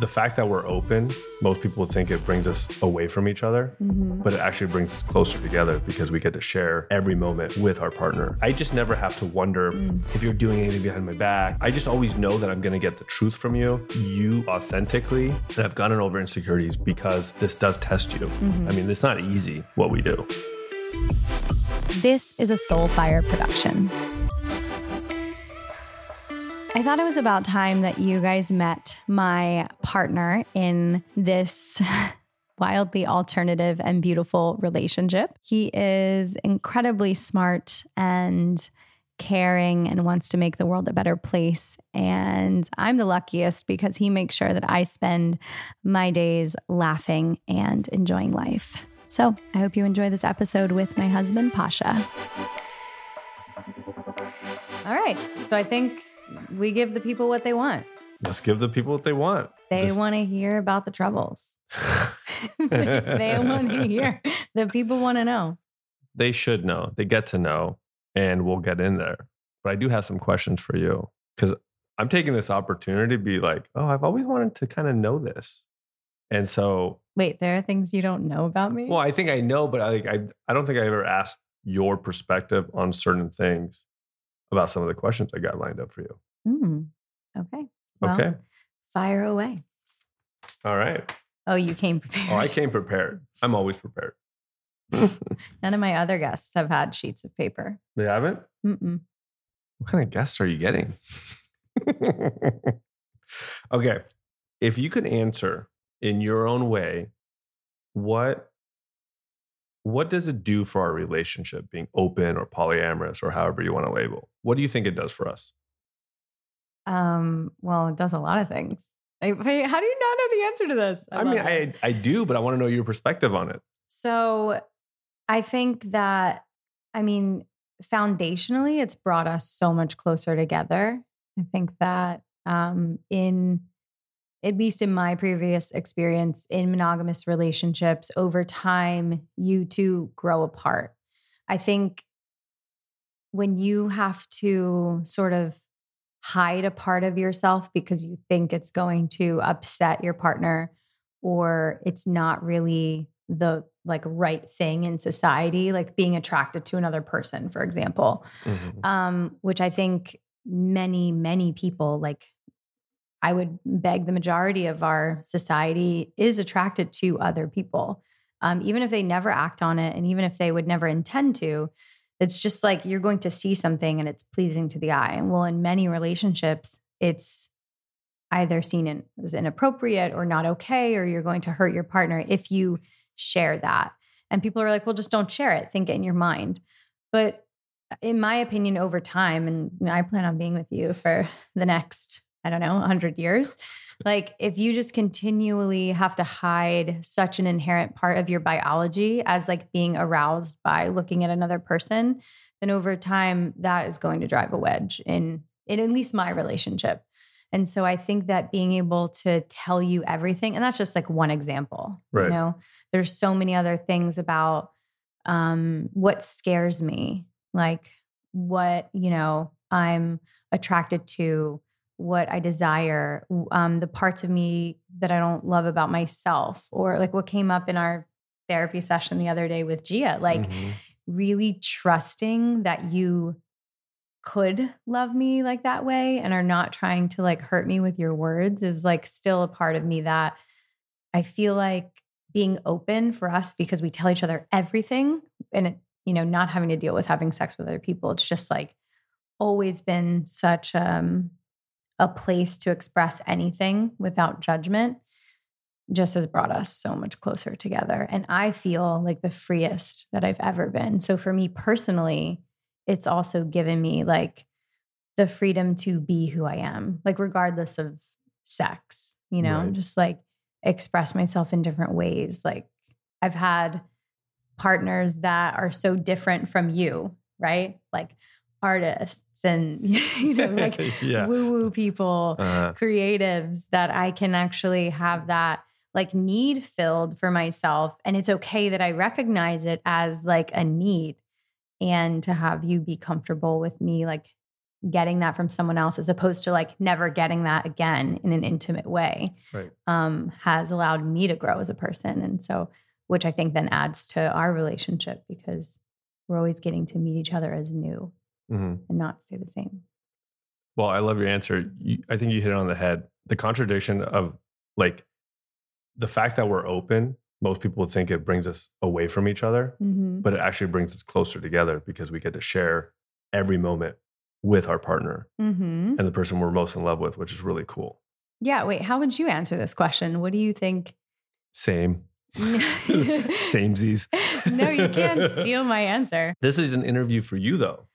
the fact that we're open, most people would think it brings us away from each other, Mhm. but it actually brings us closer together because we get to share every moment with our partner. I just never have to wonder Mm. if you're doing anything behind my back. I just always know that I'm going to get the truth from you, you authentically. And I've gotten over insecurities because this does test you. Mhm. I mean, it's not easy what we do. This is a Soulfire production. I thought it was about time that you guys met my partner in this wildly alternative and beautiful relationship. He is incredibly smart and caring and wants to make the world a better place. And I'm the luckiest because he makes sure that I spend my days laughing and enjoying life. So I hope you enjoy this episode with my husband, Pasha. All right. So I think we give the people what they want. Let's give the people what they want. They This- want to hear about the troubles. they want to hear. The people want to know. they should know. They get to know, and we'll get in there. But I do have some questions for you because I'm taking this opportunity to be like, oh, I've always wanted to kind of know this. And so, Wait, there are things you don't know about me? well, I think I know, but I like I I don't think I ever asked your perspective on certain things about some of the questions I got lined up for you. Hmm. Okay. Well, Okay. Fire away. All right. Oh, you came prepared. Oh, I came prepared. I'm always prepared. None of my other guests have had sheets of paper. They haven't? Mm-mm. What kind of guests are you getting? okay. If you could answer in your own way, what what does it do for our relationship being open or polyamorous or however you want to label? What do you think it does for us? Um, well, it does a lot of things. Wait, how do you not know the answer to this? I, love mean, this. I I do, but I want to know your perspective on it. So I think that, I mean, foundationally, it's brought us so much closer together. I think that um, in, at least in my previous experience in monogamous relationships, over time, you two grow apart. I think when you have to sort of hide a part of yourself because you think it's going to upset your partner or it's not really the like right thing in society like being attracted to another person for example um which i think many many people like i would beg the majority of our society is attracted to other people. Um, even if they never act on it and even if they would never intend to it's just like you're going to see something and it's pleasing to the eye. And well in many relationships it's either seen in, as inappropriate or not okay or you're going to hurt your partner if you share that. And people are like well just don't share it. Think it in your mind. But in my opinion over time and i plan on being with you for the next i don't know 100 years. Like if you just continually have to hide such an inherent part of your biology as like being aroused by looking at another person then over time that is going to drive a wedge in in at least my relationship. And so i think that being able to tell you everything and that's just like one example Right. you know? There's so many other things about um what scares me like what you know i'm attracted to what i desire um the parts of me that i don't love about myself or like what came up in our therapy session the other day with gia like Mhm. really trusting that you could love me like that way and are not trying to like hurt me with your words is like still a part of me that I feel like being open for us because we tell each other everything and it, you know, not having to deal with having sex with other people. It's just like always been such um a place to express anything without judgment just has brought us so much closer together. And I feel like the freest that I've ever been. So for me personally, it's also given me like the freedom to be who I am, like regardless of sex, you know, Right. just like express myself in different ways. Like I've had partners that are so different from you, right? Like artists and, you know, like yeah. woo woo people Uh, creatives that I can actually have that like need filled for myself. And it's okay that I recognize it as like a need and to have you be comfortable with me, like getting that from someone else as opposed to like never getting that again in an intimate way Right. um, has allowed me to grow as a person and so which i think then adds to our relationship because we're always getting to meet each other as new hmm and not stay the same Well, I love your answer. You, I think you hit it on the head. The contradiction of like the fact that we're open, most people would think it brings us away from each other, mm-hmm. but it actually brings us closer together because we get to share every moment with our partner Mm-hmm. and the person we're most in love with, which is really cool. yeah wait how would you answer this question what do you think Same. Samesies. no you can't steal my answer This is an interview for you though.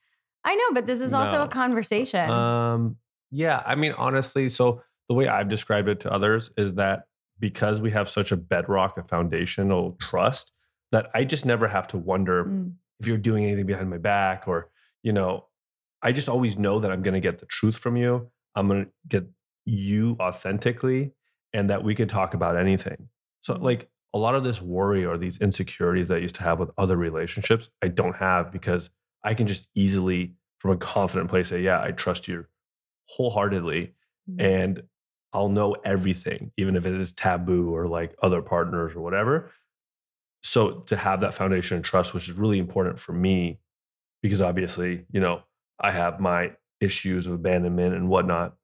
I know but this is also No. a conversation Um, yeah, I mean, honestly, so the way I've described it to others is that because we have such a bedrock, a foundational trust, that I just never have to wonder Mm. if you're doing anything behind my back or, you know, I just always know that I'm going to get the truth from you. I'm going to get you authentically and that we could talk about anything. So, Mhm. like, a lot of this worry or these insecurities that I used to have with other relationships, I don't have because I can just easily, from a confident place, say, Yeah, I trust you wholeheartedly Mm. and I'll know everything, even if it is taboo or like other partners or whatever. So to have that foundation and trust, which is really important for me, because obviously, you know, I have my issues of abandonment and whatnot.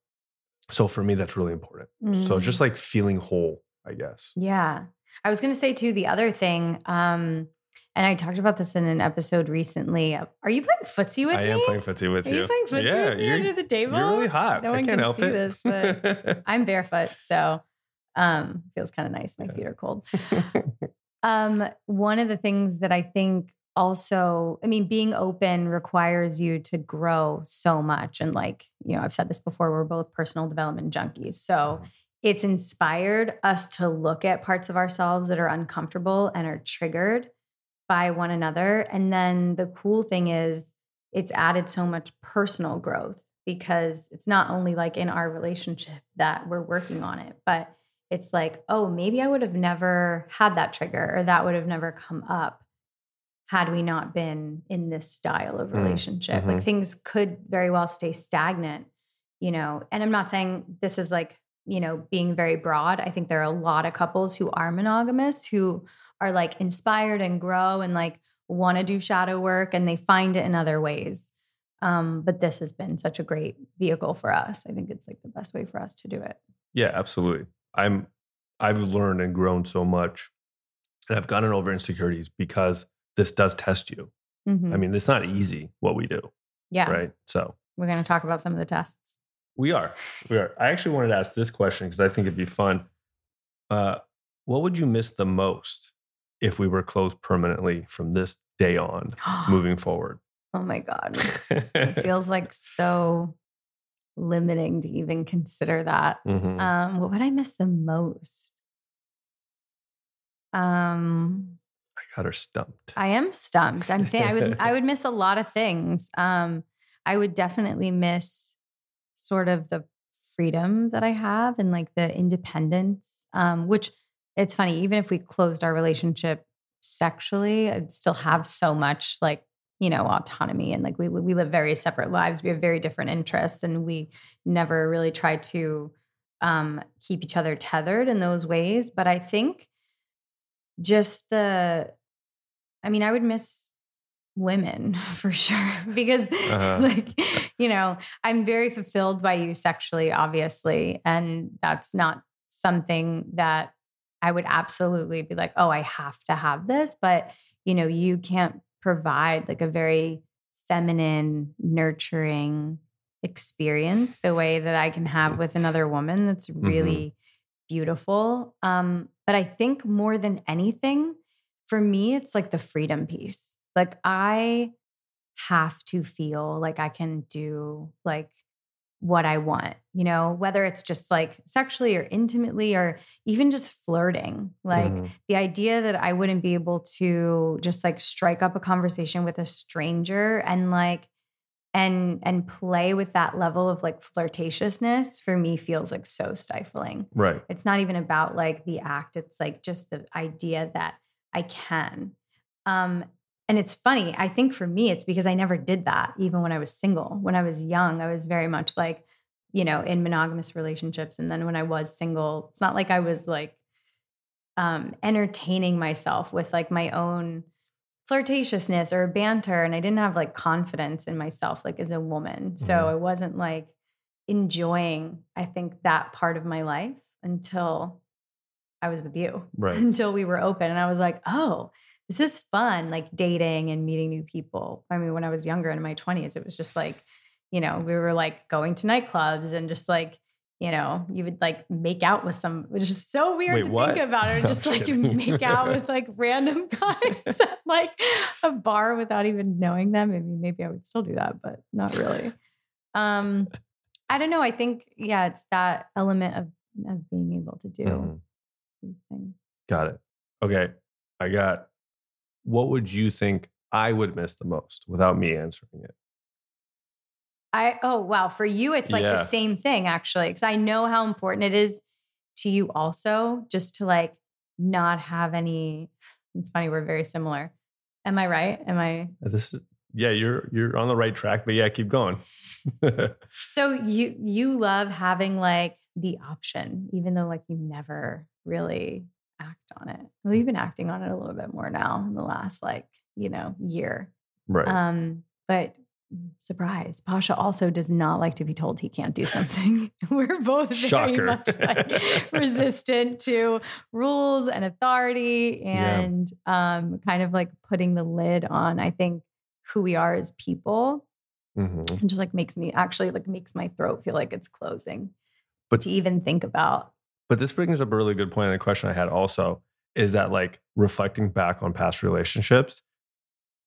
So for me, that's really important. So Mm. just like feeling whole, I guess. Yeah. I was going to say too, the other thing, um, and I talked about this in an episode recently. Are you playing footsie with I me? I am playing footsie with Are you, Are you. playing footsie yeah, with me you're, under the table? you're really hot. No I one can't help see it. this, but I'm barefoot, so um, feels kind of nice. My Yeah. feet are cold. Um, one of the things that I think also, I mean, being open requires you to grow so much. And like, you know, I've said this before, we're both personal development junkies. So Mhm. it's inspired us to look at parts of ourselves that are uncomfortable and are triggered by one another. And then the cool thing is, it's added so much personal growth because it's not only like in our relationship that we're working on it, but it's like, oh, maybe I would have never had that trigger or that would have never come up had we not been in this style of Mm, relationship. Like mhm. things could very well stay stagnant, you know. And I'm not saying this is like, you know, being very broad. I think there are a lot of couples who are monogamous who are like inspired and grow and like want to do shadow work and they find it in other ways. Um, but this has been such a great vehicle for us. I think it's like the best way for us to do it. Yeah, absolutely. I'm I've learned and grown so much. And I've gotten over insecurities because this does test you. Mhm. I mean, it's not easy what we do, yeah, right? So we're going to talk about some of the tests. we are. We are. I actually wanted to ask this question because I think it'd be fun. Uh, what would you miss the most if we were closed permanently from this day on moving forward? oh my God. It feels like so limiting to even consider that. Mhm. Um, what would I miss the most? Um, I got her stumped. I am stumped. I'm saying I would I would miss a lot of things. Um, I would definitely miss sort of the freedom that I have and like the independence. Um, which it's funny, even if we closed our relationship sexually, I'd still have so much like you know autonomy and like we we live very separate lives. We have very different interests, and we never really try to um, keep each other tethered in those ways. But I think just the I mean, I would miss women for sure because, Uh-huh. like, you know, I'm very fulfilled by you sexually, obviously. And that's not something that I would absolutely be like, oh, I have to have this. But, you know, you can't provide like a very feminine, nurturing experience the way that I can have with another woman. That's really beautiful. Um, but I think more than anything, for me, it's like the freedom piece. Like I have to feel like I can do like what I want, you know, whether it's just like sexually or intimately or even just flirting. Like Mhm. the idea that I wouldn't be able to just like strike up a conversation with a stranger and like and and play with that level of like flirtatiousness for me feels like so stifling. right. It's not even about like the act, it's like just the idea that I can. Um and it's funny. I think for me, it's because I never did that, even when I was single. When I was young, I was very much like, you know, in monogamous relationships. And then when I was single, it's not like I was like um, entertaining myself with like my own flirtatiousness or banter. And I didn't have like confidence in myself, like as a woman. So Mhm. I wasn't like enjoying, I think, that part of my life until I was with you, Right. until we were open. And I was like, oh, this is fun, like dating and meeting new people. I mean, when I was younger in my 20s, it was just like, you know, we were like going to nightclubs and just like, you know, you would like make out with some, which is so weird Wait, to what? think about it. Just like you kidding. make out with like random guys at like a bar without even knowing them. Maybe, maybe I would still do that, but not really. Um, I don't know. I think, yeah, it's that element of, of being able to do Mhm. these things. Got it. Okay. I got what would you think I would miss the most without me answering it? I oh wow, for you it's like Yeah. the same thing actually because I know how important it is to you also just to like not have any it's funny we're very similar. Am I right? Am I uh, This is yeah, you're you're on the right track, but yeah, keep going. So you you love having like the option even though like you never really act on it. Well, you've been acting on it a little bit more now in the last like, you know, year. right. Um, but surprise, Pasha also does not like to be told he can't do something. We're both very Shocker. much like resistant to rules and authority Yeah. and um, kind of like putting the lid on, I think, who we are as people. Mhm. It just like makes me actually like makes my throat feel like it's closing. But- to even think about. But this brings up a really good point and a question I had also is that like reflecting back on past relationships,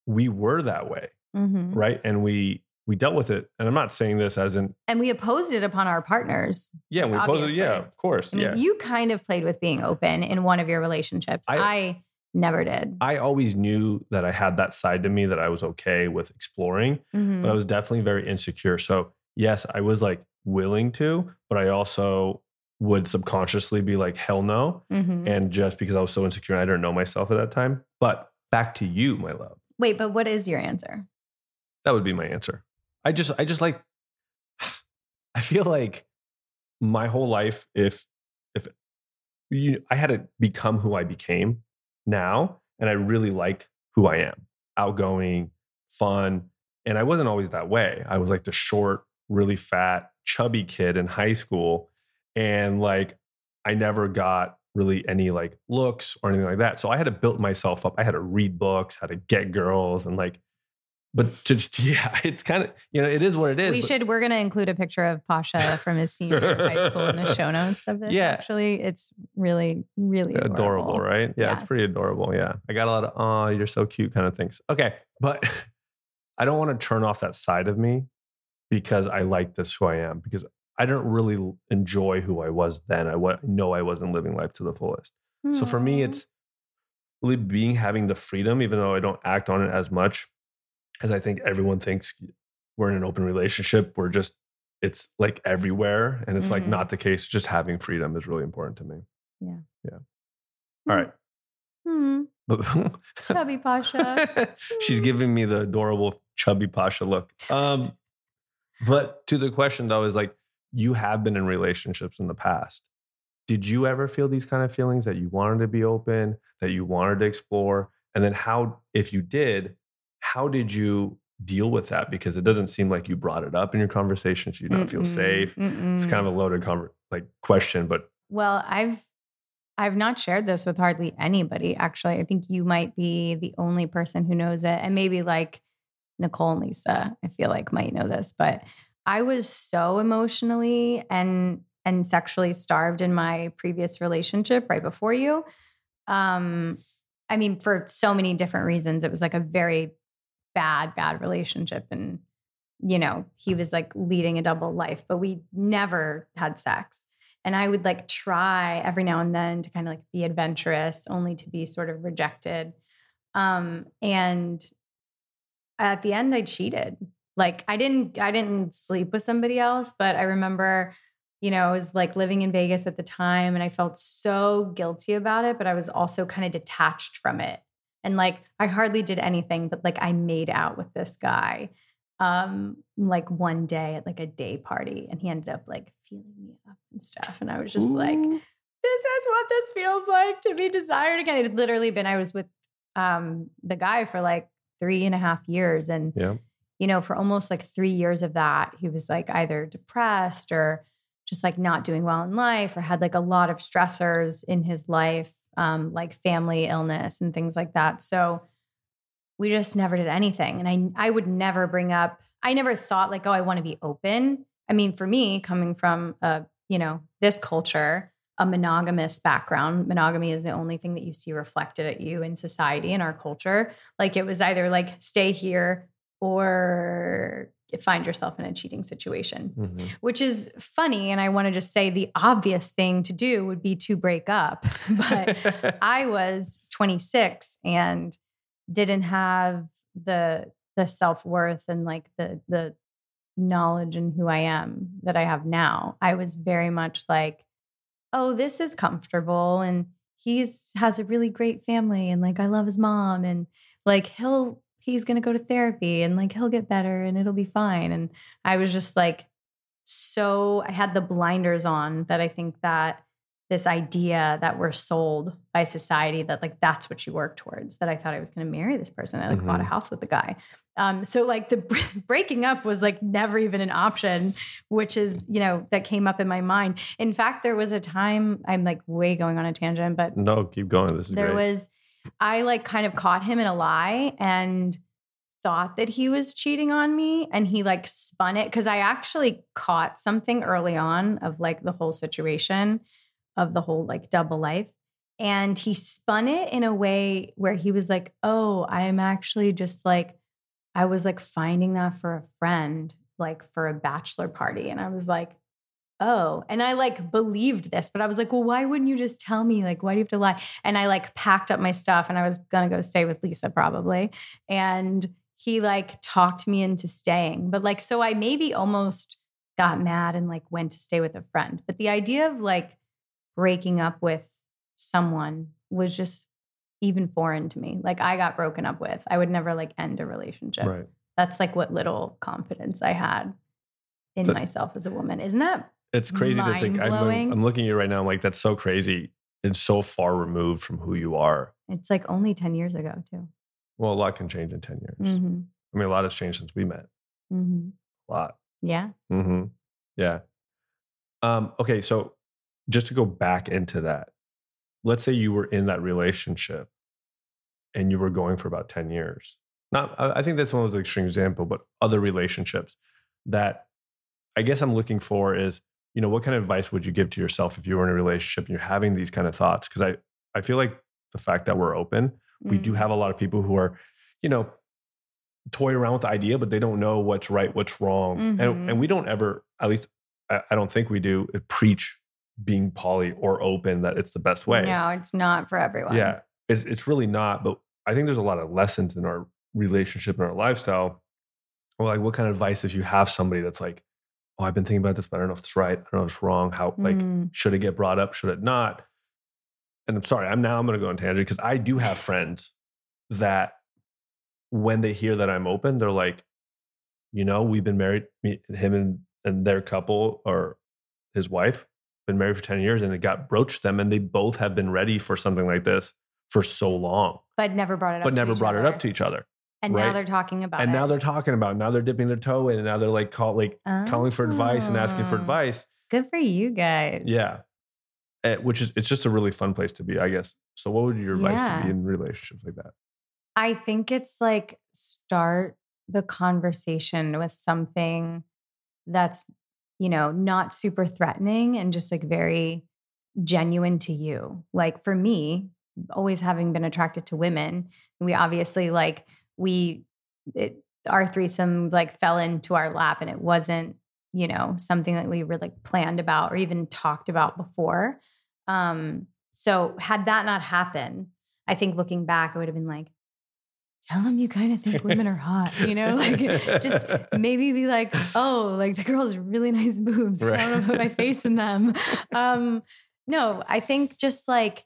we were that way, Mhm. right? And we we dealt with it. And I'm not saying this as in And we opposed it upon our partners. yeah, we posed it, yeah, of course. I mean, yeah. you kind of played with being open in one of your relationships. I- I, never did. I always knew that I had that side to me that I was okay with exploring, Mhm. but I was definitely very insecure. So, yes, I was like willing to, but I also would subconsciously be like, hell no. Mhm. And just because I was so insecure, I didn't know myself at that time. But back to you, my love. Wait, but what is your answer? That would be my answer. I just, I just like, I feel like my whole life, if, if you, I had to become who I became now, and I really like who I am outgoing, fun. And I wasn't always that way. I was like the short, really fat, chubby kid in high school. And like, I never got really any like looks or anything like that. So I had to build myself up. I had to read books, how to get girls, and like, but to, yeah, it's kind of, you know, it is what it is. we but- should. We're going to include a picture of Pasha from his senior year high school in the show notes of this. Yeah. actually, it's really, really adorable, adorable, right? Yeah, it's pretty adorable. Yeah. I got a lot of, oh, you're so cute kind of things. Okay. But I don't want to turn off that side of me because I like this who I am because I don't really enjoy who I was then. I wa- know I wasn't living life to the fullest. So for me, it's really being having the freedom, even though I don't act on it as much as I think everyone thinks we're in an open relationship. We're just, it's like everywhere. And it's like Mhm. not the case. Just having freedom is really important to me. All right. Hmm. Chubby Pasha. she's giving me the adorable chubby Pasha look. Um, but to the question though, is like you have been in relationships in the past. Did you ever feel these kind of feelings that you wanted to be open, that you wanted to explore? And then how, if you did, how did you deal with that? Because it doesn't seem like you brought it up in your conversations. You don't feel Mm-mm, safe. It's mm-mm. kind of a loaded conver- like question, but Well, I've I've not shared this with hardly anybody actually. I think you might be the only person who knows it and maybe like Nicole and Lisa, I feel like might know this, but I was so emotionally and and sexually starved in my previous relationship right before you. Um I mean for so many different reasons it was like a very bad bad relationship and you know, he was like leading a double life, but we never had sex. And I would like try every now and then to kind of like be adventurous, only to be sort of rejected. Um, and at the end, I cheated. Like I didn't, I didn't sleep with somebody else, but I remember, you know, I was like living in Vegas at the time, and I felt so guilty about it. But I was also kind of detached from it, And like I hardly did anything, but like I made out with this guy um like one day at like a day party and he ended up like feeling me up and stuff. And I was just Ooh. like, this is what this feels like to be desired again. It had literally been, I was with um the guy for like three and a half years. And yeah. You know, for almost like three years of that, he was like either depressed or just like not doing well in life or had like a lot of stressors in his life, um, like family illness and things like that. So we just never did anything. And I I would never bring up, I never thought like, oh, I want to be open. I mean, for me, coming from a, you know, this culture, a monogamous background, monogamy is the only thing that you see reflected at you in society in our culture. Like it was either like stay here or find yourself in a cheating situation, mm-hmm. which is funny. And I want to just say the obvious thing to do would be to break up. But I was 26 and didn't have the the self-worth and like the the knowledge and who I am that I have now. I was very much like, oh, this is comfortable and he's has a really great family and like I love his mom and like he'll he's going to go to therapy and like he'll get better and it'll be fine and I was just like so I had the blinders on that I think that this idea that we're sold by society that like that's what you work towards that i thought i was going to marry this person i like mm-hmm. bought a mm-hmm. house with the guy um, so like the breaking up was like never even an option which is you know that came up in my mind in fact there was a time i'm like way going on a tangent but no keep going this is there great. was i like kind of caught him in a lie and thought that he was cheating on me and he like spun it because i actually caught something early on of like the whole situation of the whole like double life. And he spun it in a way where he was like, Oh, I am actually just like, I was like finding that for a friend, like for a bachelor party. And I was like, Oh, and I like believed this, but I was like, Well, why wouldn't you just tell me? Like, why do you have to lie? And I like packed up my stuff and I was gonna go stay with Lisa probably. And he like talked me into staying. But like, so I maybe almost got mad and like went to stay with a friend. But the idea of like, breaking up with someone was just even foreign to me. Like I got broken up with. I would never like end a relationship. Right. That's like what little confidence I had in myself as a woman. Isn't that It's crazy to think. I'm, I'm, looking at you right now. I'm like, that's so crazy and so far removed from who you are. It's like only 10 years ago, too. Well, a lot can change in 10 years. Mm-hmm. I mean, a lot has changed since we met. Mm-hmm. A lot. Yeah. Mm-hmm. Yeah. Um, okay. So just to go back into that, let's say you were in that relationship and you were going for about 10 years. Not, I think that's one of those extreme example, but other relationships that I guess I'm looking for is, you know, what kind of advice would you give to yourself if you were in a relationship and you're having these kind of thoughts? Because I, I feel like the fact that we're open, mm-hmm. we do mm. have a lot of people who are, you know, toy around with the idea, but they don't know what's right, what's wrong. Mm-hmm. And, and we don't ever, at least I, I don't think we do, uh, preach being poly or open that it's the best way. No, it's not for everyone. Yeah, it's it's really not. But I think there's a lot of lessons in our relationship and our lifestyle. Or like, what kind of advice if you have somebody that's like, oh, I've been thinking about this, but I don't know if it's right. I don't know if it's wrong. How like mm. should it get brought up? Should it not? And I'm sorry, I'm now I'm going to go on tangent because I do have friends that when they hear that I'm open, they're like, you know, we've been married, me, him and and their couple or his wife been married for 10 years and it got broached them and they both have been ready for something like this for so long but never brought it up but never brought other. it up to each other and right? now they're talking about and it. now they're talking about it. now they're dipping their toe in and now they're like call like oh. calling for advice and asking for oh. advice good for you guys yeah eh, which is it's just a really fun place to be i guess so what would your advice yeah. to be in relationships like that i think it's like start the conversation with something that's you know, not super threatening and just like very genuine to you. Like for me, always having been attracted to women, we obviously like we it, our threesome like fell into our lap and it wasn't, you know, something that we were like planned about or even talked about before. Um so had that not happened, I think looking back, I would have been like, tell them you kind of think women are hot, you know, like just maybe be like, oh, like the girl's really nice boobs. Right. I don't to put my face in them. Um, no, I think just like,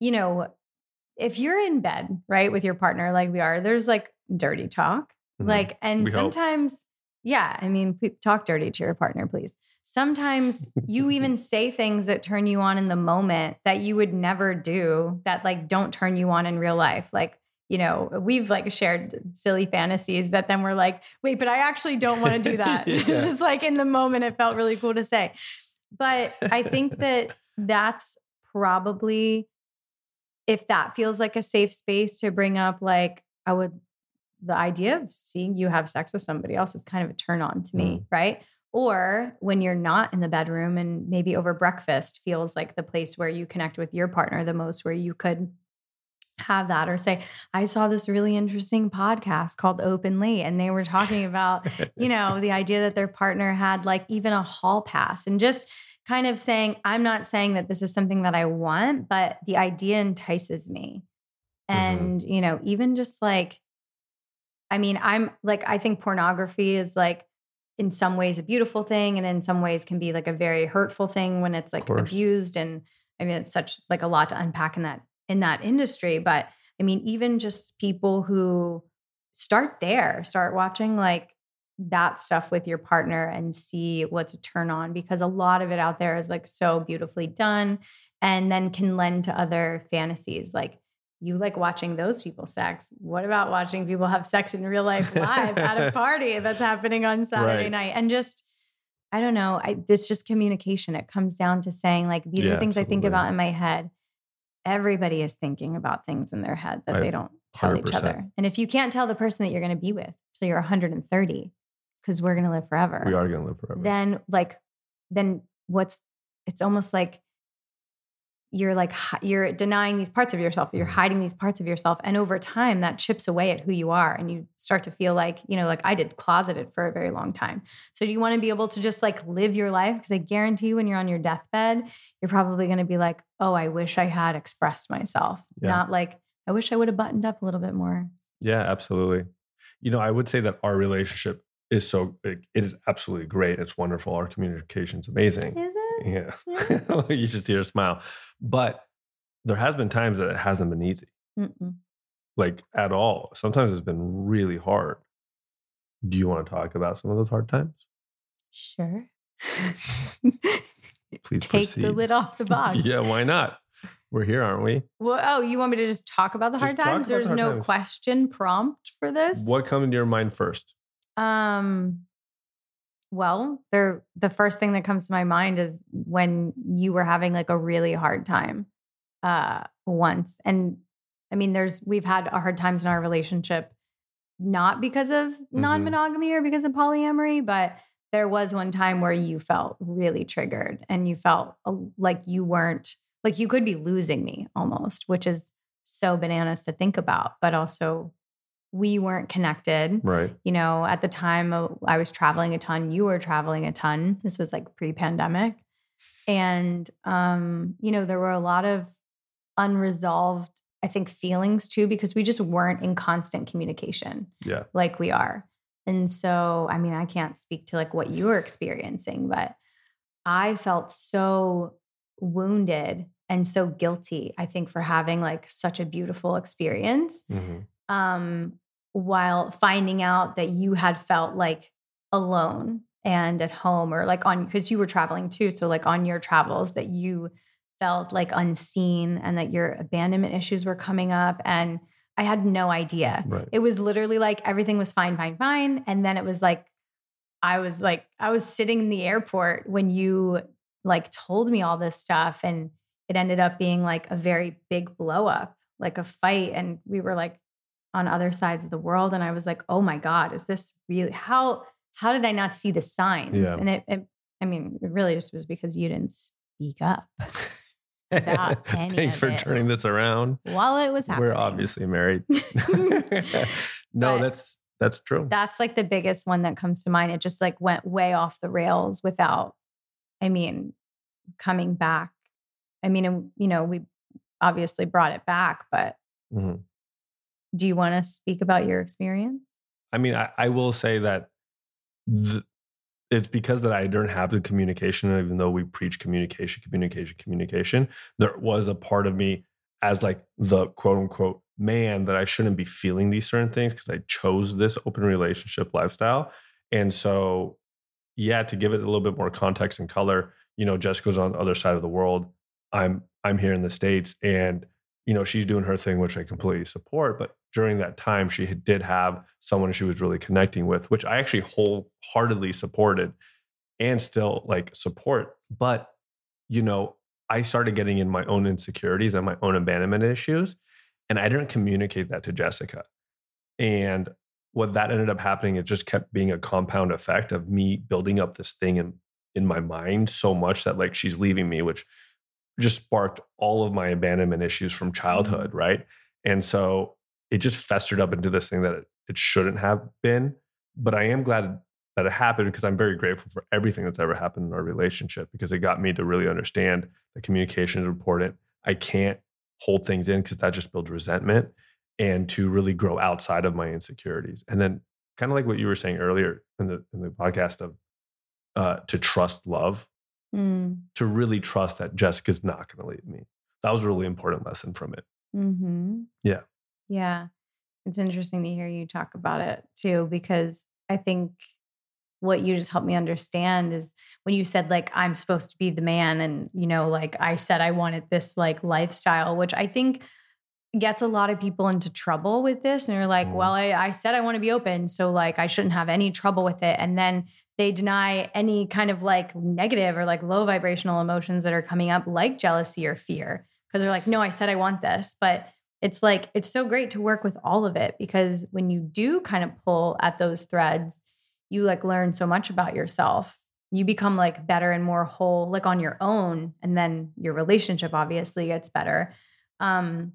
you know, if you're in bed, right, with your partner like we are, there's like dirty talk. Mhm. Like, and We hope. sometimes, yeah, I mean, talk dirty to your partner, please. Sometimes you even say things that turn you on in the moment that you would never do that like don't turn you on in real life. Like, you know, we've like shared silly fantasies that then we're like, wait, but I actually don't want to do that. Yeah. it's just like in the moment, it felt really cool to say. But I think that that's probably if that feels like a safe space to bring up, like, I would, the idea of seeing you have sex with somebody else is kind of a turn on to me, mm. right? Or when you're not in the bedroom and maybe over breakfast feels like the place where you connect with your partner the most, where you could have that or say, I saw this really interesting podcast called Open Late, and they were talking about you know, the idea that their partner had like even a hall pass and just kind of saying, I'm not saying that this is something that I want, but the idea entices me. Mhm. And, you know, even just like, I mean, I'm like, I think pornography is like in some ways a beautiful thing and in some ways can be like a very hurtful thing when it's like abused. And I mean, it's such like a lot to unpack in that in that industry. But I mean, even just people who start there, start watching like that stuff with your partner and see what's a turn on because a lot of it out there is like so beautifully done and then can lend to other fantasies like you like watching those people sex. What about watching people have sex in real life live at a party that's happening on saturday Right. night? And just i don't know I, it's just communication. It comes down to saying like these Yeah, are things i think about in my head. Everybody is thinking about things in their head that I- they don't tell each 100%. other. And if you can't tell the person that you're going to be with till you're 130 because we're going to live forever We are going to live forever. then like then what's it's almost like you're like you're denying these parts of yourself you're Mhm. hiding these parts of yourself and over time that chips away at who you are and you start to feel like you know like i did closeted for a very long time so do you want to be able to just like live your life because i guarantee you when you're on your deathbed you're probably going to be like oh i wish i had expressed myself Yeah. not like i wish i would have buttoned up a little bit more Yeah, absolutely. You know, I would say that our relationship is so it, is absolutely great. It's wonderful. Our communication's amazing. is it Yeah. you just hear a smile. But there has been times that it hasn't been easy, Mm-mm. like at all. Sometimes it's been really hard. Do you want to talk about some of those hard times? sure Please take the lid off the box yeah, why not? We're here, aren't we? Well, oh, you want me to just talk about the hard Just talk times? about the There's hard no times. question prompt for this. What comes to your mind first? Um well, there the first thing that comes to my mind is when you were having like a really hard time uh once. And I mean there's we've had hard times in our relationship not because of Mm-hmm. non-monogamy or because of polyamory, but there was one time where you felt really triggered and you felt uh, like you weren't like you could be losing me almost, which is so bananas to think about, but also we weren't connected Right. you know, at the time uh, I was traveling a ton, you were traveling a ton. This was like pre-pandemic. And um, you know, there were a lot of unresolved I think feelings too because we just weren't in constant communication Yeah. like we are. And so, I mean, I can't speak to like what you were experiencing, but I felt so wounded and so guilty, I think, for having like such a beautiful experience Mhm. um, while finding out that you had felt like alone and at home or like on because you were traveling too so like on your travels that you felt like unseen and that your abandonment issues were coming up and i had no idea Right. it was literally like everything was fine fine fine and then it was like i was like i was sitting in the airport when you like told me all this stuff and it ended up being like a very big blow up like a fight and we were like on other sides of the world and i was like oh my god is this really how how did i not see the signs Yeah. and it, it i mean it really just was because you didn't speak up Thanks for it. turning this around. while it was happening We're obviously married. no, But- that's that's true. that's like the biggest one that comes to mind it just like went way off the rails without i mean coming back i mean you know we obviously brought it back but Mhm. Do you want to speak about your experience I mean, I, I will say that th- it's because that I don't have the communication, even though we preach communication, communication, communication. There was a part of me as like the quote unquote man that I shouldn't be feeling these certain things because I chose this open relationship lifestyle. And so, yeah, to give it a little bit more context and color, you know, Jessica's on the other side of the world. I'm I'm here in the States and you know, she's doing her thing, which I completely support. But during that time, she did have someone she was really connecting with, which I actually wholeheartedly supported and still like support. But, you know, I started getting in my own insecurities and my own abandonment issues. And I didn't communicate that to Jessica. And what that ended up happening, it just kept being a compound effect of me building up this thing in, in my mind so much that like she's leaving me, which just sparked all of my abandonment issues from childhood, mm-hmm. right? And so it just festered up into this thing that it, it shouldn't have been. But I am glad that it happened because I'm very grateful for everything that's ever happened in our relationship because it got me to really understand that communication is important. I can't hold things in because that just builds resentment and to really grow outside of my insecurities. And then kind of like what you were saying earlier in the in the podcast of uh, to trust love mm. to really trust that Jessica's not going to leave me. That was a really important lesson from it. Mm-hmm. Yeah. Yeah. It's interesting to hear you talk about it too, because I think what you just helped me understand is when you said like i'm supposed to be the man and you know like i said i wanted this like lifestyle which i think gets a lot of people into trouble with this and you're like well mm. I, I said i want to be open so like i shouldn't have any trouble with it and then they deny any kind of like negative or like low vibrational emotions that are coming up like jealousy or fear. Because they're like no i said i want this. But it's like it's so great to work with all of it because when you do kind of pull at those threads you like learn so much about yourself. You become like better and more whole like on your own and then your relationship obviously gets better. Um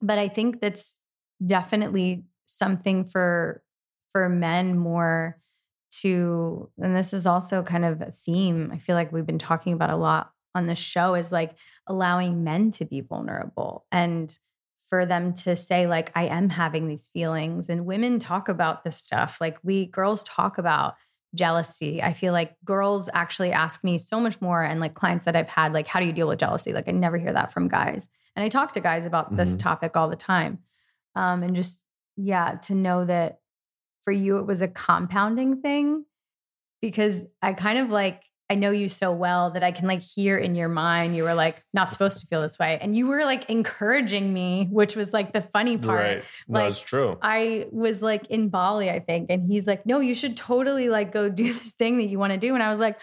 but i think that's definitely something for for men more to and this is also kind of a theme i feel like we've been talking about a lot on the show is like allowing men to be vulnerable and for them to say like i am having these feelings. And women talk about this stuff. Like we girls talk about jealousy. I feel like girls actually ask me so much more and like clients that i've had like how do you deal with jealousy? Like i never hear that from guys. And i talk to guys about mm-hmm. this topic all the time. Um, and just yeah to know that for you it was a compounding thing because I kind of like I know you so well that I can like hear in your mind you were like not supposed to feel this way and you were like encouraging me which was like the funny part. Right. No, like, it's true. I was like in Bali I think and he's like no you should totally like go do this thing that you want to do and I was like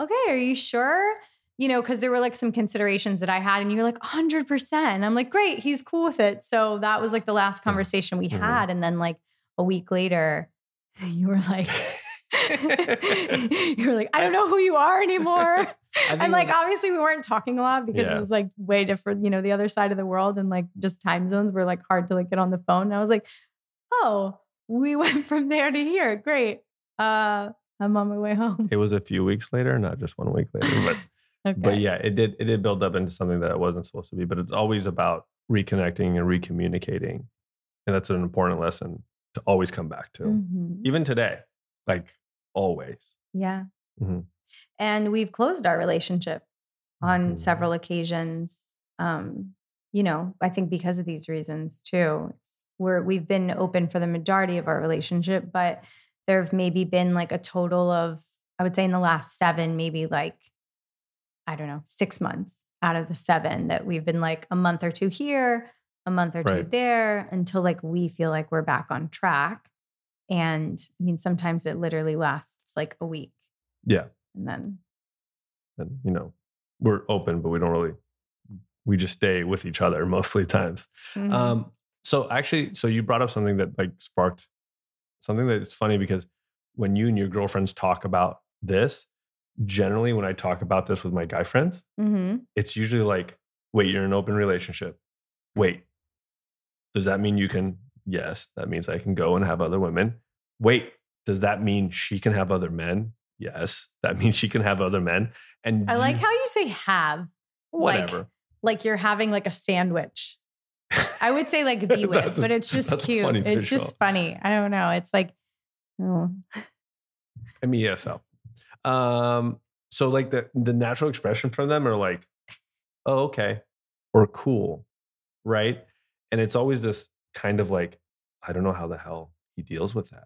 okay are you sure? You know, because there were like some considerations that I had, and you were like 100%. I'm like, great, he's cool with it. So that was like the last conversation we mm-hmm. had. And then, like, a week later, you were like, you were like, I don't know who you are anymore. And like, was, obviously, we weren't talking a lot because yeah. it was like way different, you know, the other side of the world and like just time zones were like hard to like get on the phone. And I was like, oh, we went from there to here. Great. Uh, I'm on my way home. It was a few weeks later, not just one week later, but okay. but yeah, it did it did build up into something that it wasn't supposed to be. But it's always about reconnecting and recommunicating, and that's an important lesson to always come back to, mm-hmm. even today, like always. Yeah. Mm-hmm. And we've closed our relationship on mm-hmm. several occasions. Um, you know, I think because of these reasons too. It's, we're we've been open for the majority of our relationship, but there have maybe been like a total of, I would say, in the last seven, maybe like I don't know, six months out of the seven that we've been like a month or two here, a month or right. two there until like we feel like we're back on track. And I mean, sometimes it literally lasts like a week. Yeah. And then, and you know, we're open, but we don't really, we just stay with each other mostly times. Mm-hmm. Um, so actually, so you brought up something that like sparked something that's funny because when you and your girlfriends talk about this, generally when I talk about this with my guy friends, mm-hmm. it's usually like, wait, you're in an open relationship. Wait, does that mean you can? Yes, that means I can go and have other women. Wait, does that mean she can have other men? Yes, that means she can have other men. And I like how you say have. Whatever. Like, like you're having like a sandwich. I would say like be with, but it's just cute. It's just funny. I don't know. It's like, oh. I mean, yeah, so. Um, so like the the natural expression from them are like, oh, okay, or cool, right? And it's always this kind of like, I don't know how the hell he deals with that.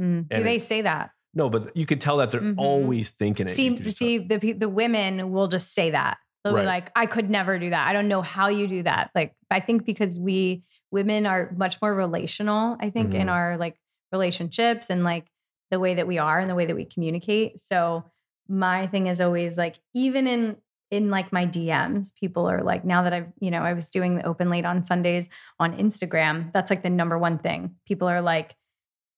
Mm. Do they it- say that? No, but you could tell that they're Mhm. always thinking it. See, see, the the women will just say that. They'll Right. be like, "I could never do that. I don't know how you do that." Like, I think because we women are much more relational. I think in Mhm. our like relationships and like the way that we are and the way that we communicate. So my thing is always like, even in in like my DMs, people are like, now that I've you know I was doing the open late on Sundays on Instagram. That's like the number one thing. People are like,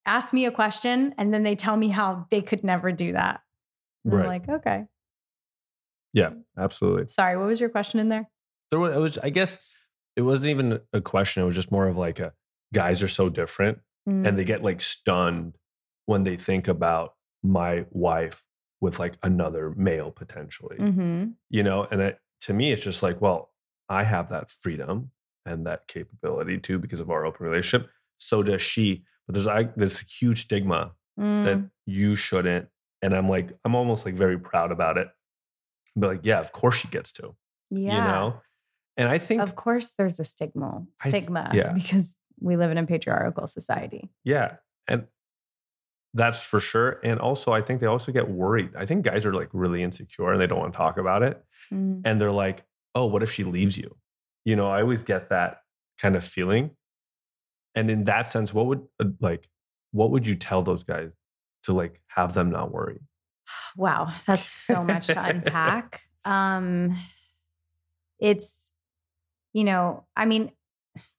ask me a question, and then they tell me how they could never do that. And Right. I'm like, okay. yeah, absolutely. Sorry, what was your question in there? There was, was, I guess, it wasn't even a question. It was just more of like a guys are so different, Mm. and they get like stunned when they think about my wife with like another male potentially. Mhm. you know and it, to me it's just like well i have that freedom and that capability too because of our open relationship so does she but there's like this huge stigma Mm. that you shouldn't and i'm like i'm almost like very proud about it but like yeah of course she gets to yeah. you know and i think Of course, there's a stigma. I Stigma. yeah. Because we live in a patriarchal society. yeah and that's for sure and also i think they also get worried i think guys are like really insecure and they don't want to talk about it Mm. and they're like, "Oh, what if she leaves you?" You know, I always get that kind of feeling. And in that sense, what would uh, like what would you tell those guys to like have them not worry? Wow, that's so much to unpack. Um, it's, you know, I mean,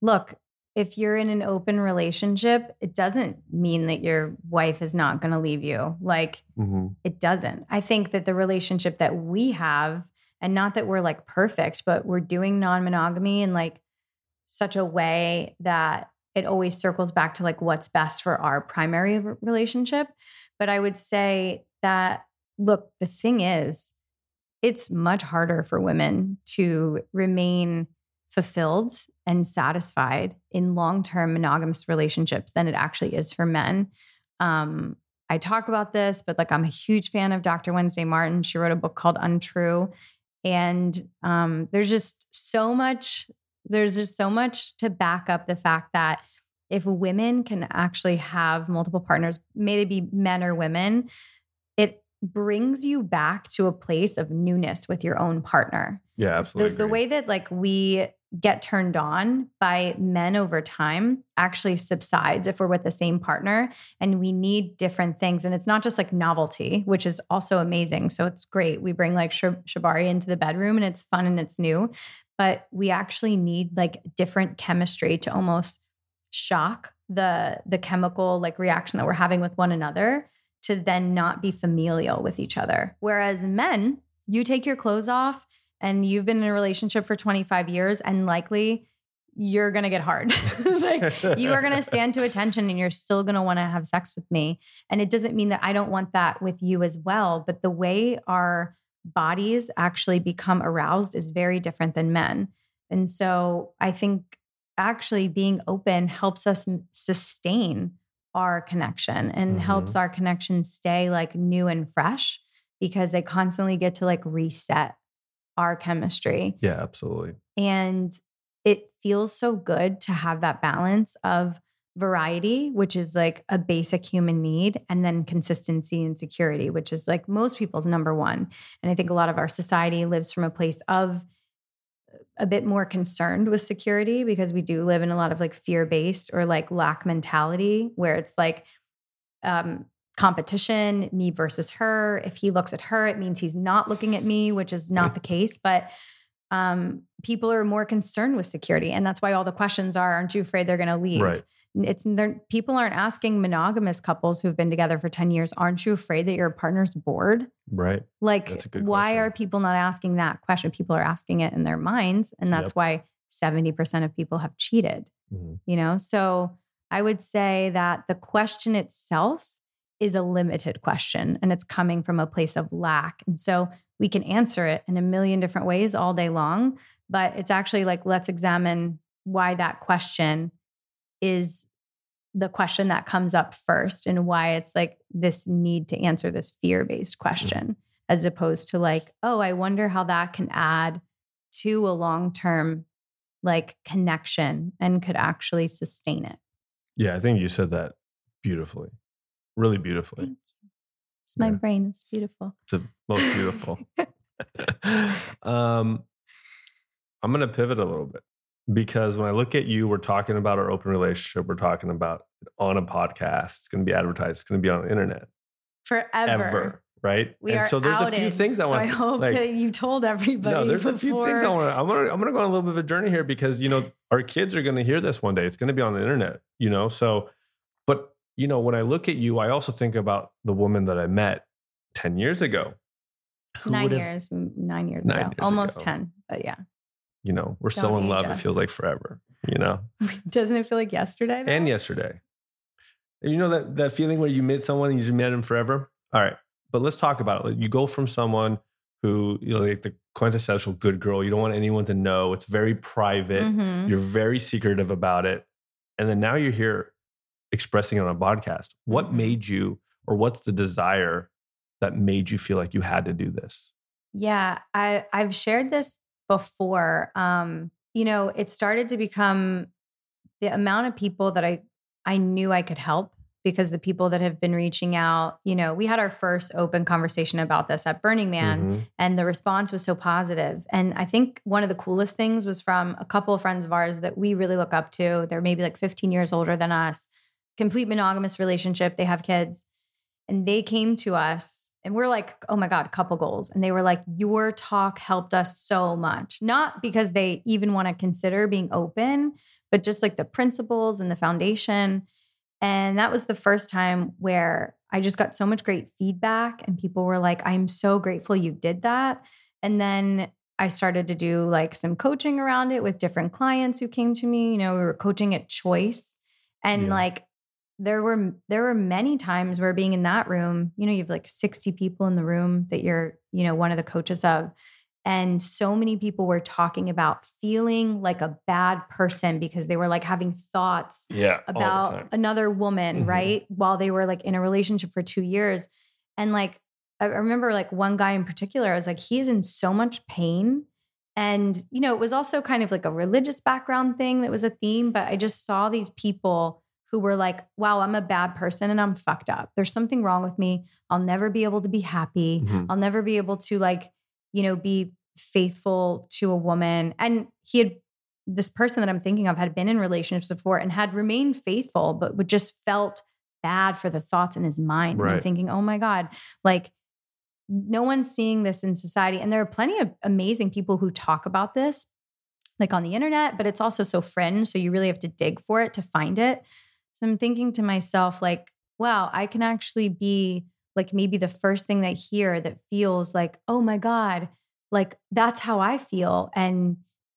look, if you're in an open relationship, it doesn't mean that your wife is not going to leave you. Like, mm-hmm. it doesn't. I think that the relationship that we have, and not that we're like perfect, but we're doing non monogamy in like such a way that it always circles back to like what's best for our primary relationship. But I would say that, look, the thing is, it's much harder for women to remain fulfilled and satisfied in long term monogamous relationships than it actually is for men. Um, I talk about this, but like I'm a huge fan of Dr. Wednesday Martin. She wrote a book called Untrue. And um, there's just so much, there's just so much to back up the fact that if women can actually have multiple partners, may they be men or women, it brings you back to a place of newness with your own partner Yeah, the, absolutely. the agree. way that like we get turned on by men over time actually subsides if we're with the same partner and we need different things. And it's not just like novelty which is also amazing. So it's great. We bring like shibari into the bedroom and it's fun and it's new but we actually need like different chemistry to almost shock the the chemical like reaction that we're having with one another to then not be familial with each other. Whereas men you take your clothes off and you've been in a relationship for 25 years and likely you're going to get hard. like you are going to stand to attention and you're still going to want to have sex with me. And it doesn't mean that I don't want that with you as well, but the way our bodies actually become aroused is very different than men. And so I think actually being open helps us sustain our connection and mm-hmm. helps our connection stay like new and fresh because they constantly get to like reset our chemistry. yeah, absolutely. And it feels so good to have that balance of variety, which is like a basic human need, and then consistency and security, which is like most people's number one. And I think a lot of our society lives from a place of a bit more concerned with security because we do live in a lot of like fear based or like lack mentality where it's like um, competition, me versus her. If he looks at her, it means he's not looking at me, which is not the case. But um, people are more concerned with security, and that's why all the questions are: Aren't you afraid they're going to leave? Right. It's people aren't asking monogamous couples who've been together for ten years. Aren't you afraid that your partner's bored? Right. Like, That's a good why question. are people not asking that question? People are asking it in their minds, and that's Yep. why seventy percent of people have cheated Mhm. you know so i would say that the question itself is a limited question and it's coming from a place of lack. And so we can answer it in a million different ways all day long but it's actually like let's examine why that question is the question that comes up first and why it's like this need to answer this fear-based question mm-hmm. as opposed to like oh i wonder how that can add to a long-term like connection and could actually sustain it. Yeah, I think you said that beautifully, really beautifully. It's my Yeah. brain. It's beautiful. It's the most beautiful. um, I'm going to pivot a little bit because when I look at you, we're talking about our open relationship. We're talking about on a podcast. It's going to be advertised. It's going to be on the internet Forever. ever, right? We and are so there's a few outed, things I so want. I hope like, that you told everybody. no, there's a few things I want. To, I'm gonna I'm gonna go on a little bit of a journey here because you know our kids are gonna hear this one day. It's gonna be on the internet, you know. So, you know, when I look at you, I also think about the woman that I met ten years ago. Nine years, nine years Nine ago, years almost ago. ten. But yeah, You know, we're still Don't in age love. It feels like forever. You know, doesn't it feel like yesterday? though? and yesterday. You know that that feeling where you meet someone and you just met them forever. All right, but let's talk about it. You go from someone who you know, like the quintessential good girl. You don't want anyone to know. It's very private. Mhm. You're very secretive about it. And then now you're here expressing it on a podcast. What Mhm. made you, or what's the desire that made you feel like you had to do this? Yeah, I I've shared this before. Um, you know, it started to become the amount of people that I I knew I could help because the people that have been reaching out, you know, we had our first open conversation about this at Burning Man Mhm. and the response was so positive. And I think one of the coolest things was from a couple of friends of ours that we really look up to. They're maybe like 15 years older than us, complete monogamous relationship, they have kids. And they came to us and we're like, oh my God, couple goals. And they were like, your talk helped us so much. Not because they even want to consider being open, but just like the principles and the foundation. And that was the first time where I just got so much great feedback, and people were like, I'm so grateful you did that. And then I started to do like some coaching around it with different clients who came to me. You know, we were coaching at choice. And Yeah. like there were there were many times where being in that room, you know, you have like 60 people in the room that you're, you know, one of the coaches of. And so many people were talking about feeling like a bad person because they were like having thoughts Yeah. about another woman, Mhm. right? While they were like in a relationship for two years. And like, I I remember like one guy in particular, I was like, he is in so much pain. And, you know, it was also kind of like a religious background thing that was a theme, but I just saw these people who were like, wow, I'm a bad person and I'm fucked up. There's something wrong with me. I'll never be able to be happy. Mhm. I'll never be able to like, you know, be faithful to a woman. And he had this person that I'm thinking of had been in relationships before and had remained faithful, but would just felt bad for the thoughts in his mind. And I'm thinking, oh my God, like no one's seeing this in society. And there are plenty of amazing people who talk about this, like on the internet, but it's also so fringe. So you really have to dig for it to find it. So I'm thinking to myself, like, wow, I can actually be like maybe the first thing they hear that feels like, oh my God, like that's how I feel. And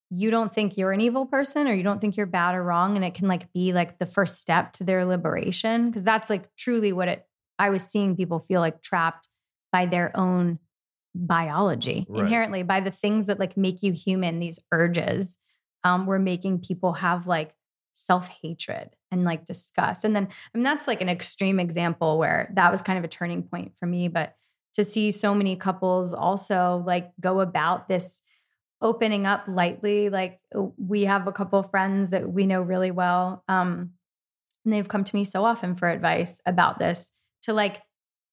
you don't think you're an evil person or you don't think you're bad or wrong. And it can like be like the first step to their liberation. Cause that's like truly what it, I was seeing people feel like trapped by their own biology Right. inherently by the things that like make you human, these urges. Um, we're making people have like self-hatred and like discuss. And then I mean that's like an extreme example where that was kind of a turning point for me. But to see so many couples also like go about this opening up lightly. Like we have a couple friends that we know really well. Um, and they've come to me so often for advice about this to like,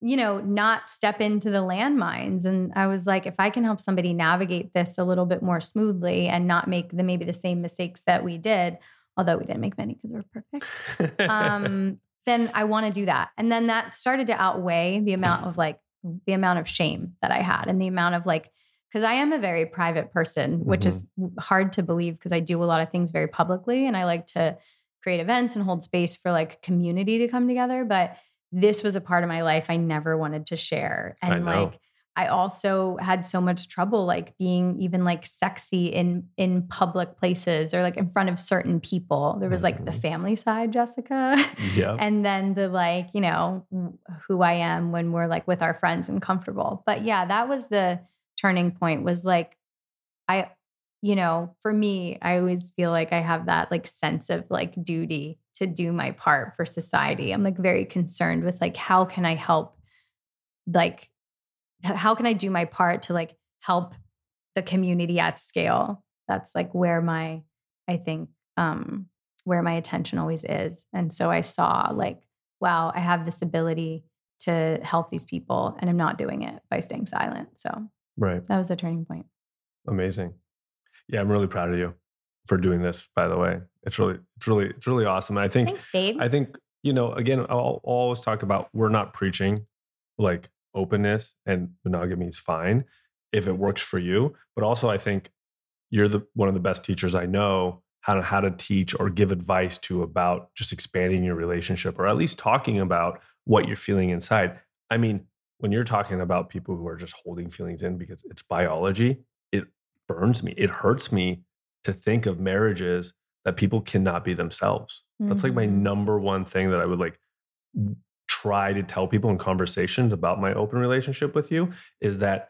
you know, not step into the landmines. And I was like, if I can help somebody navigate this a little bit more smoothly and not make the maybe the same mistakes that we did, although we didn't make many because we're perfect um, then I want to do that. And then that started to outweigh the amount of like the amount of shame that I had and the amount of like, because I am a very private person, which is hard to believe because I do a lot of things very publicly and I like to create events and hold space for like community to come together. But this was a part of my life I never wanted to share. And like, I also had so much trouble like being even like sexy in in public places or like in front of certain people. There was like the Mhm. family side, Jessica. yeah. and then the like, you know, who I am when we're like with our friends and comfortable. But yeah, that was the turning point was like I you know, for me, I always feel like I have that like sense of like duty to do my part for society. I'm like very concerned with like how can I help like how can I do my part to like help the community at scale? That's like where my I think, um, where my attention always is. And so I saw like, wow, I have this ability to help these people and I'm not doing it by staying silent. So Right. that was a turning point. Amazing. Yeah, I'm really proud of you for doing this, by the way. It's really, it's really, it's really awesome. And I think Thanks, babe. I think, you know, again, I'll, I'll always talk about we're not preaching like openness and monogamy is fine if it works for you. But also I think you're the one of the best teachers I know how to how to teach or give advice to about just expanding your relationship or at least talking about what you're feeling inside. I mean, when you're talking about people who are just holding feelings in because it's biology, it burns me. It hurts me to think of marriages that people cannot be themselves. That's like my Mhm. number one thing that I would like try to tell people in conversations about my open relationship with you is that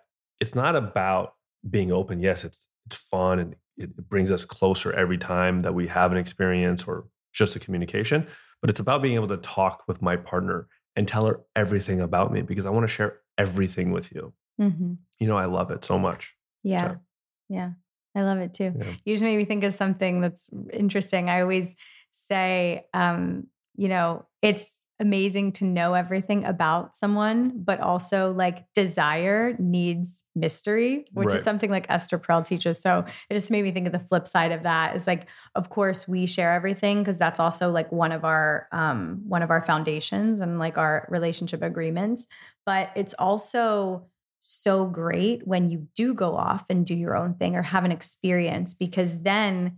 it's not about being open. Yes, it's it's fun and it, brings us closer every time that we have an experience or just a communication, but it's about being able to talk with my partner and tell her everything about me because I want to share everything with you. Mhm. You know, I love it so much. Yeah. So- Yeah. I love it too. Yeah. You just made me think of something that's interesting. I always say, um, you know, it's amazing to know everything about someone, but also like desire needs mystery, which Right. is something like Esther Perel teaches. So it just made me think of the flip side of that is like, of course, we share everything because that's also like one of our um, one of our foundations and like our relationship agreements. But it's also so great when you do go off and do your own thing or have an experience because then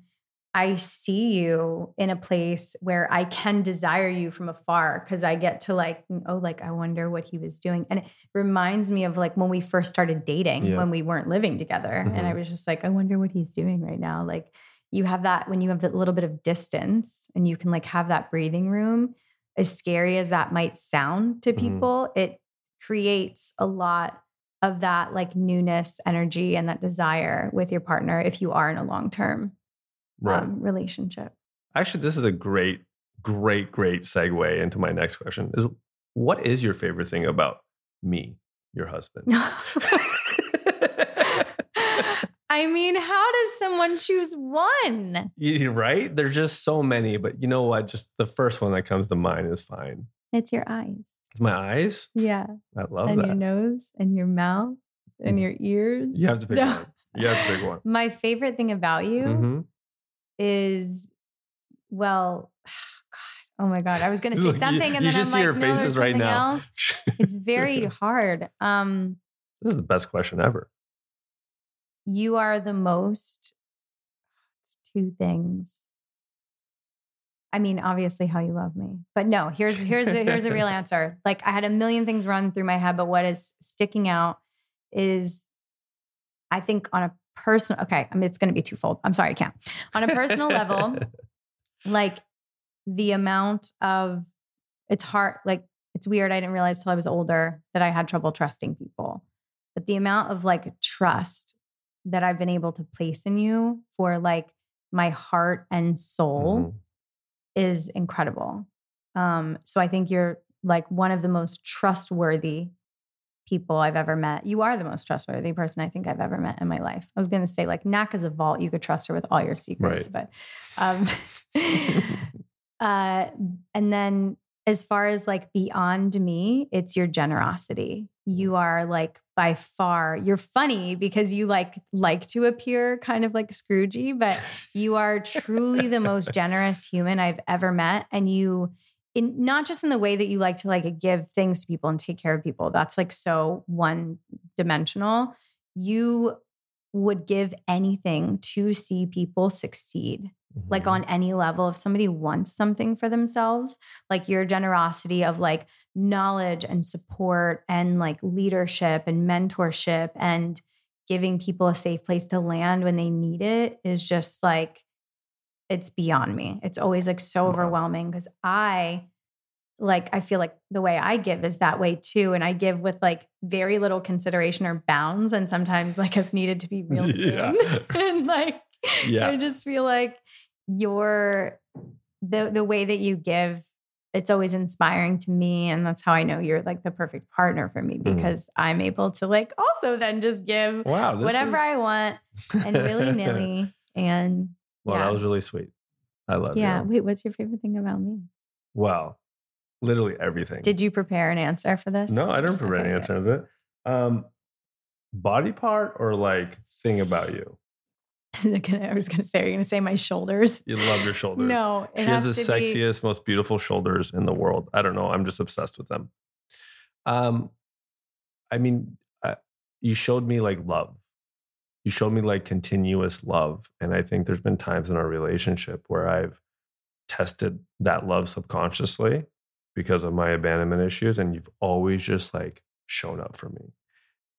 I see you in a place where I can desire you from afar because I get to like, oh, like I wonder what he was doing. And it reminds me of like when we first started dating Yeah. when we weren't living together. And I was just like, I wonder what he's doing right now. Like you have that when you have a little bit of distance and you can like have that breathing room, as scary as that might sound to Mhm. people, it creates a lot of that like newness energy and that desire with your partner if you are in a long term Right. um, relationship. Actually, this is a great, great, great segue into my next question. Is what is your favorite thing about me, your husband? I mean, how does someone choose one? You- right? There's just so many, but you know what? Just the first one that comes to mind is fine. It's your eyes. It's my eyes. Yeah. I love and that. your nose and your mouth and Mm. your ears. You have to pick No. one. You have to pick one. My favorite thing about you Mhm. Is, well, God, oh my God. I was going to say Look, you- something and you then I'm see like, your no, there's right something now. else. It's very hard. Um, this is the best question ever. you are the most it's two things i mean obviously how you love me but no here's here's the here's the real answer like i had a million things run through my head but what is sticking out is i think on a personal okay i mean it's going to be twofold. I'm sorry i can't. On a personal level like the amount of it's hard like it's weird i didn't realize till i was older that i had trouble trusting people. But the amount of like trust that i've been able to place in you for like my heart and soul Mhm. is incredible. Um so i think you're like one of the most trustworthy people I've ever met. You are the most trustworthy person I think I've ever met in my life. I was going to say like Nak is a vault. You could trust her with all your secrets, but um uh and then as far as like beyond me, it's your generosity. You are like by far you're funny because you like like to appear kind of like Scroogey, but you are truly the most generous human I've ever met and you in not just in the way that you like to like give things to people and take care of people that's like so one dimensional you would give anything to see people succeed like Mhm. on any level if somebody wants something for themselves like your generosity of like knowledge and support and like leadership and mentorship and giving people a safe place to land when they need it is just like it's beyond me it's always like so overwhelming because i like i feel like the way i give is that way too and i give with like very little consideration or bounds and sometimes like i've needed to be reeled Yeah. in and like Yeah. I just feel like your the the way that you give it's always inspiring to me and that's how I know you're like the perfect partner for me Mhm. because I'm able to like also then just give wow. whatever is- I want and willy-nilly and Well, Yeah. that was really sweet. I love it. yeah. you. Wait, what's your favorite thing about me? Well, literally everything. Did you prepare an answer for this? no, I didn't prepare Okay, an good. answer of it. Um, body part or like thing about you? I was gonna say, are you gonna say my shoulders? You love your shoulders. No, it she has the has to be- sexiest, most beautiful shoulders in the world. I don't know. I'm just obsessed with them. Um, I mean, uh, you showed me like love. You showed me like continuous love, and I think there's been times in our relationship where I've tested that love subconsciously because of my abandonment issues, and you've always just like shown up for me.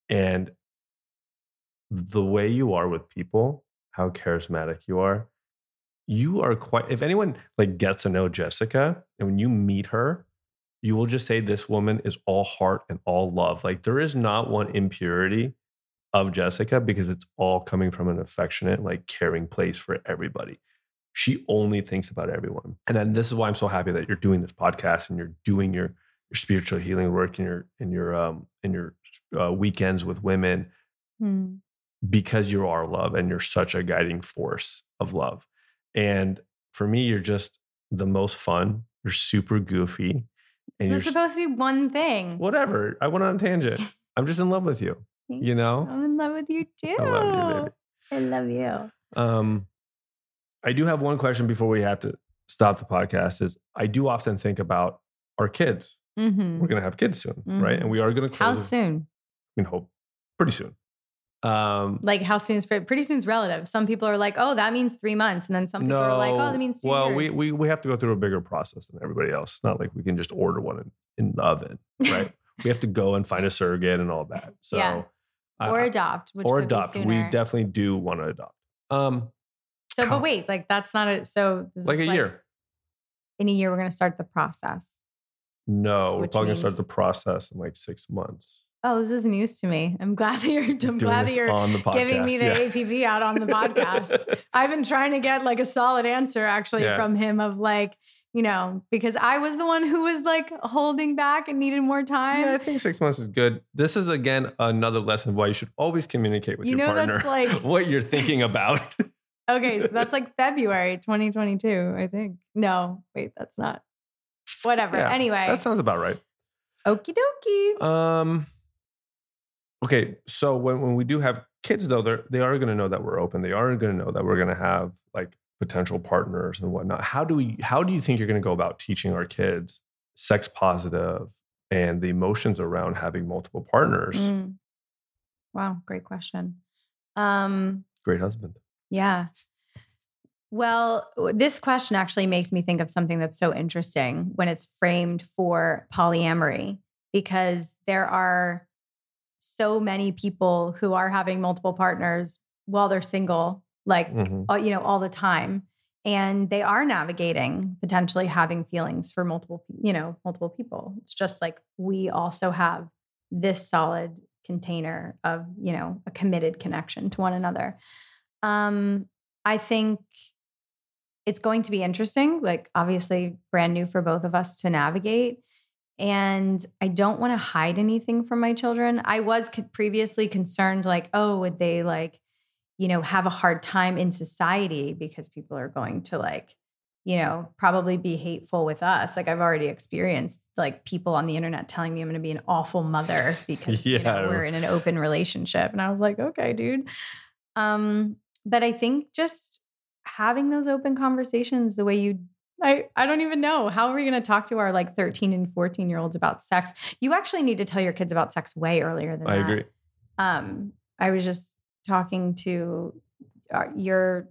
And the way you are with people, how charismatic you are, you are quite if anyone like gets to know Jessica and when you meet her, you will just say this woman is all heart and all love. Like there is not one impurity of Jessica because it's all coming from an affectionate, like caring place for everybody. She only thinks about everyone. And then this is why I'm so happy that you're doing this podcast and you're doing your your spiritual healing work in your in your um in your uh, weekends with women Hmm. because you are love and you're such a guiding force of love. And for me, you're just the most fun. You're super goofy. And So it's supposed to be one thing. whatever. I went on a tangent. I'm just in love with you. You know? I'm in love with you too. I love you, baby. I love you. Um, I do have one question before we have to stop the podcast. Is I do often think about our kids. Mhm. We're gonna have kids soon, right? Mhm. And we are gonna. How soon? I mean, hope pretty soon. Um, Like how soon is pretty soon's relative. Some people are like, oh, that means three months, and then some people are like, oh, that means two well, years. we, we we have to go through a bigger process than everybody else. It's not like we can just order one in, in the oven, right? we have to go and find a surrogate and all that. So, Yeah. Or adopt, which or adopt. We definitely do want to adopt. Um, So, but wait, like that's not a so this like a year. In a year, we're gonna start the process. No, we're which probably gonna start the process in like six months. Oh, this is news to me. I'm glad that you're. I'm Doing glad that you're on the podcast. giving me the yeah. APB out on the podcast. I've been trying to get like a solid answer actually Yeah. from him of like, you know, because I was the one who was like holding back and needed more time. Yeah, I think six months is good. This is again another lesson why you should always communicate with You your know partner that's like- what you're thinking about. Okay, so that's like February 2022, I think. No, wait, that's not. Whatever. Yeah, anyway, that sounds about right. okie dokie. Um. Okay, so when, when we do have kids, though, they they are going to know that we're open. They are going to know that we're going to have like potential partners and whatnot. How do we? How do you think you're going to go about teaching our kids sex positive and the emotions around having multiple partners? Mm. Wow, great question. Um, Great husband. Yeah. Well, this question actually makes me think of something that's so interesting when it's framed for polyamory, because there are so many people who are having multiple partners while they're single, like, Mhm. uh, you know, all the time. And they are navigating potentially having feelings for multiple, you know, multiple people. It's just like we also have this solid container of, you know, a committed connection to one another. Um, I think it's going to be interesting, like obviously brand new for both of us to navigate. And I don't want to hide anything from my children. I was previously concerned, like, oh, would they like, you know, have a hard time in society because people are going to like, you know, probably be hateful with us. Like I've already experienced like people on the internet telling me I'm going to be an awful mother because you Yeah, I know, we're in an open relationship. And I was like, okay, dude. Um, but I think just having those open conversations the way you I, I don't even know. How are we going to talk to our like 13 and 14 year olds about sex? You actually need to tell your kids about sex way earlier than I that. agree. Um, I was just talking to uh, your,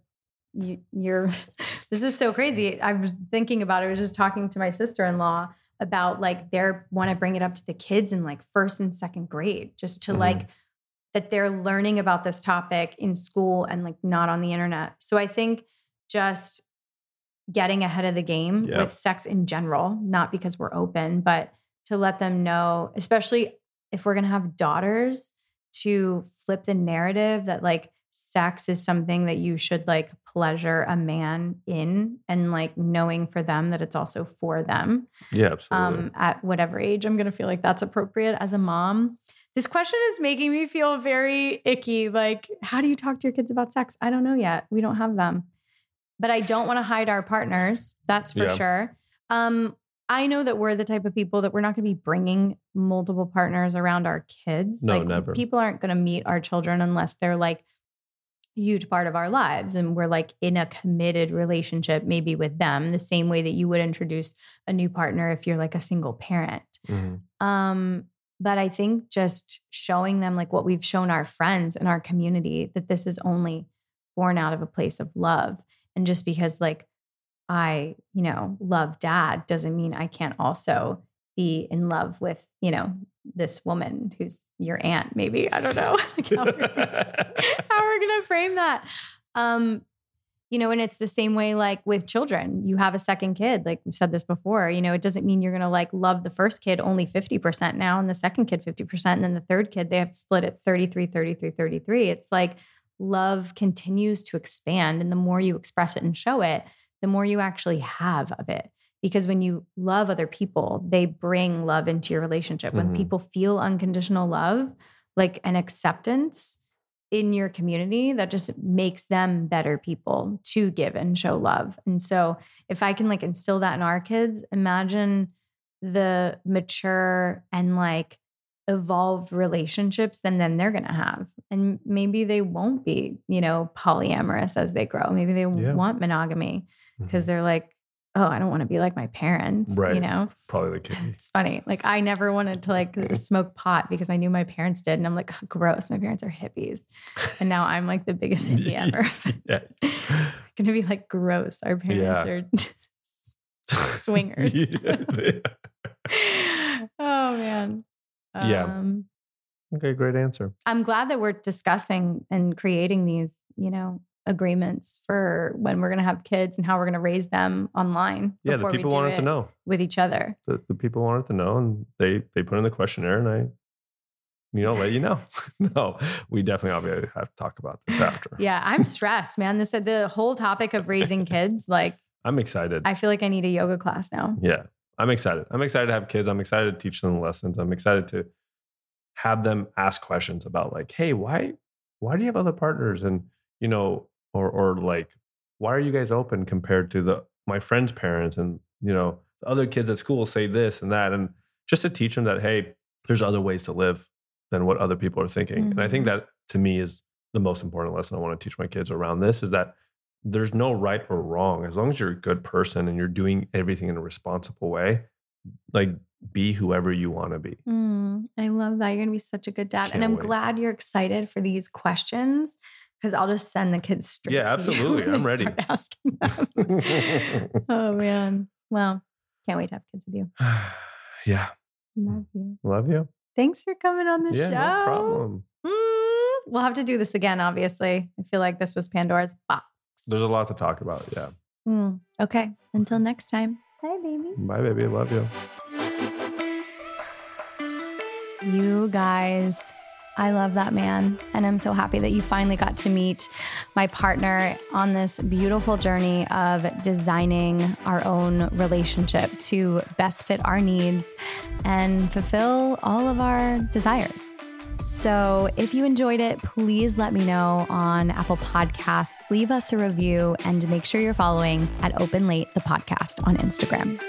you, your, this is so crazy. I was thinking about it. I was just talking to my sister in law about like they're want to bring it up to the kids in like first and second grade, just to Mhm. like that they're learning about this topic in school and like not on the internet. So I think just getting ahead of the game Yeah. with sex in general, not because we're open, but to let them know, especially if we're going to have daughters, to flip the narrative that like sex is something that you should like pleasure a man in and like knowing for them that it's also for them Yeah, absolutely. um, at whatever age I'm going to feel like that's appropriate as a mom. This question is making me feel very icky. Like, how do you talk to your kids about sex? I don't know yet. We don't have them. but I don't want to hide our partners. That's for Yeah. sure. Um, I know that we're the type of people that we're not going to be bringing multiple partners around our kids. No, like, never. People aren't going to meet our children unless they're like a huge part of our lives and we're like in a committed relationship, maybe with them, the same way that you would introduce a new partner if you're like a single parent. Mhm. Um, but I think just showing them like what we've shown our friends in our community that this is only born out of a place of love. And just because like I, you know, love dad doesn't mean I can't also be in love with, you know, this woman who's your aunt, maybe. I don't know. Like, how we're gonna- how we're gonna frame that. Um, you know, and it's the same way like with children. You have a second kid, like we've said this before. You know, it doesn't mean you're gonna like love the first kid only 50% now and the second kid 50%, and then the third kid, they have to split it 33, 33, 33. It's like love continues to expand. And the more you express it and show it, the more you actually have of it. Because when you love other people, they bring love into your relationship. When Mhm. people feel unconditional love, like an acceptance in your community, that just makes them better people to give and show love. And so, if I can like instill that in our kids, imagine the mature and like evolved relationships then then they're going to have and maybe they won't be you know polyamorous as they grow maybe they Yeah. want monogamy Because they're like oh i don't want to be like my parents Right. you know Probably the case. it's funny like i never wanted to like smoke pot because i knew my parents did and i'm like "Ugh, gross my parents are hippies and now i'm like the biggest hippie ever Yeah. gonna be like gross our parents are swingers Yeah. oh man Yeah. um, Okay, great answer. I'm glad that we're discussing and creating these, you know, agreements for when we're going to have kids and how we're going to raise them online. Yeah, the before people wanted to know. with each other. The, the people wanted to know, and they they put in the questionnaire, and I, you know, let you know. no, we definitely obviously have to talk about this after. Yeah, I'm stressed, man. This is the whole topic of raising kids. Like, I'm excited. I feel like I need a yoga class now. yeah, I'm excited. I'm excited to have kids. I'm excited to teach them lessons. I'm excited to have them ask questions about like, hey, why why do you have other partners? And you know, or or like, why are you guys open compared to the my friends' parents and you know, the other kids at school say this and that, and just to teach them that hey, there's other ways to live than what other people are thinking. And I think Mhm. that to me is the most important lesson I want to teach my kids around this is that there's no right or wrong as long as you're a good person and you're doing everything in a responsible way like be whoever you want to be Mm, I love that. You're going to be such a good dad. Can't and I'm wait. glad you're excited for these questions because I'll just send the kids straight Yeah, to you absolutely. I'm ready. asking them. oh, man. Well, can't wait to have kids with you. yeah Love you. love you Thanks for coming on the yeah show. no problem Mm, we'll have to do this again, obviously. I feel like this was Pandora's box. there's a lot to talk about yeah Mm, okay. Until next time. Bye, baby. bye baby love you You guys, I love that man. And I'm so happy that you finally got to meet my partner on this beautiful journey of designing our own relationship to best fit our needs and fulfill all of our desires. So, if you enjoyed it, please let me know on Apple Podcasts. Leave us a review and make sure you're following at Open Late the podcast on Instagram.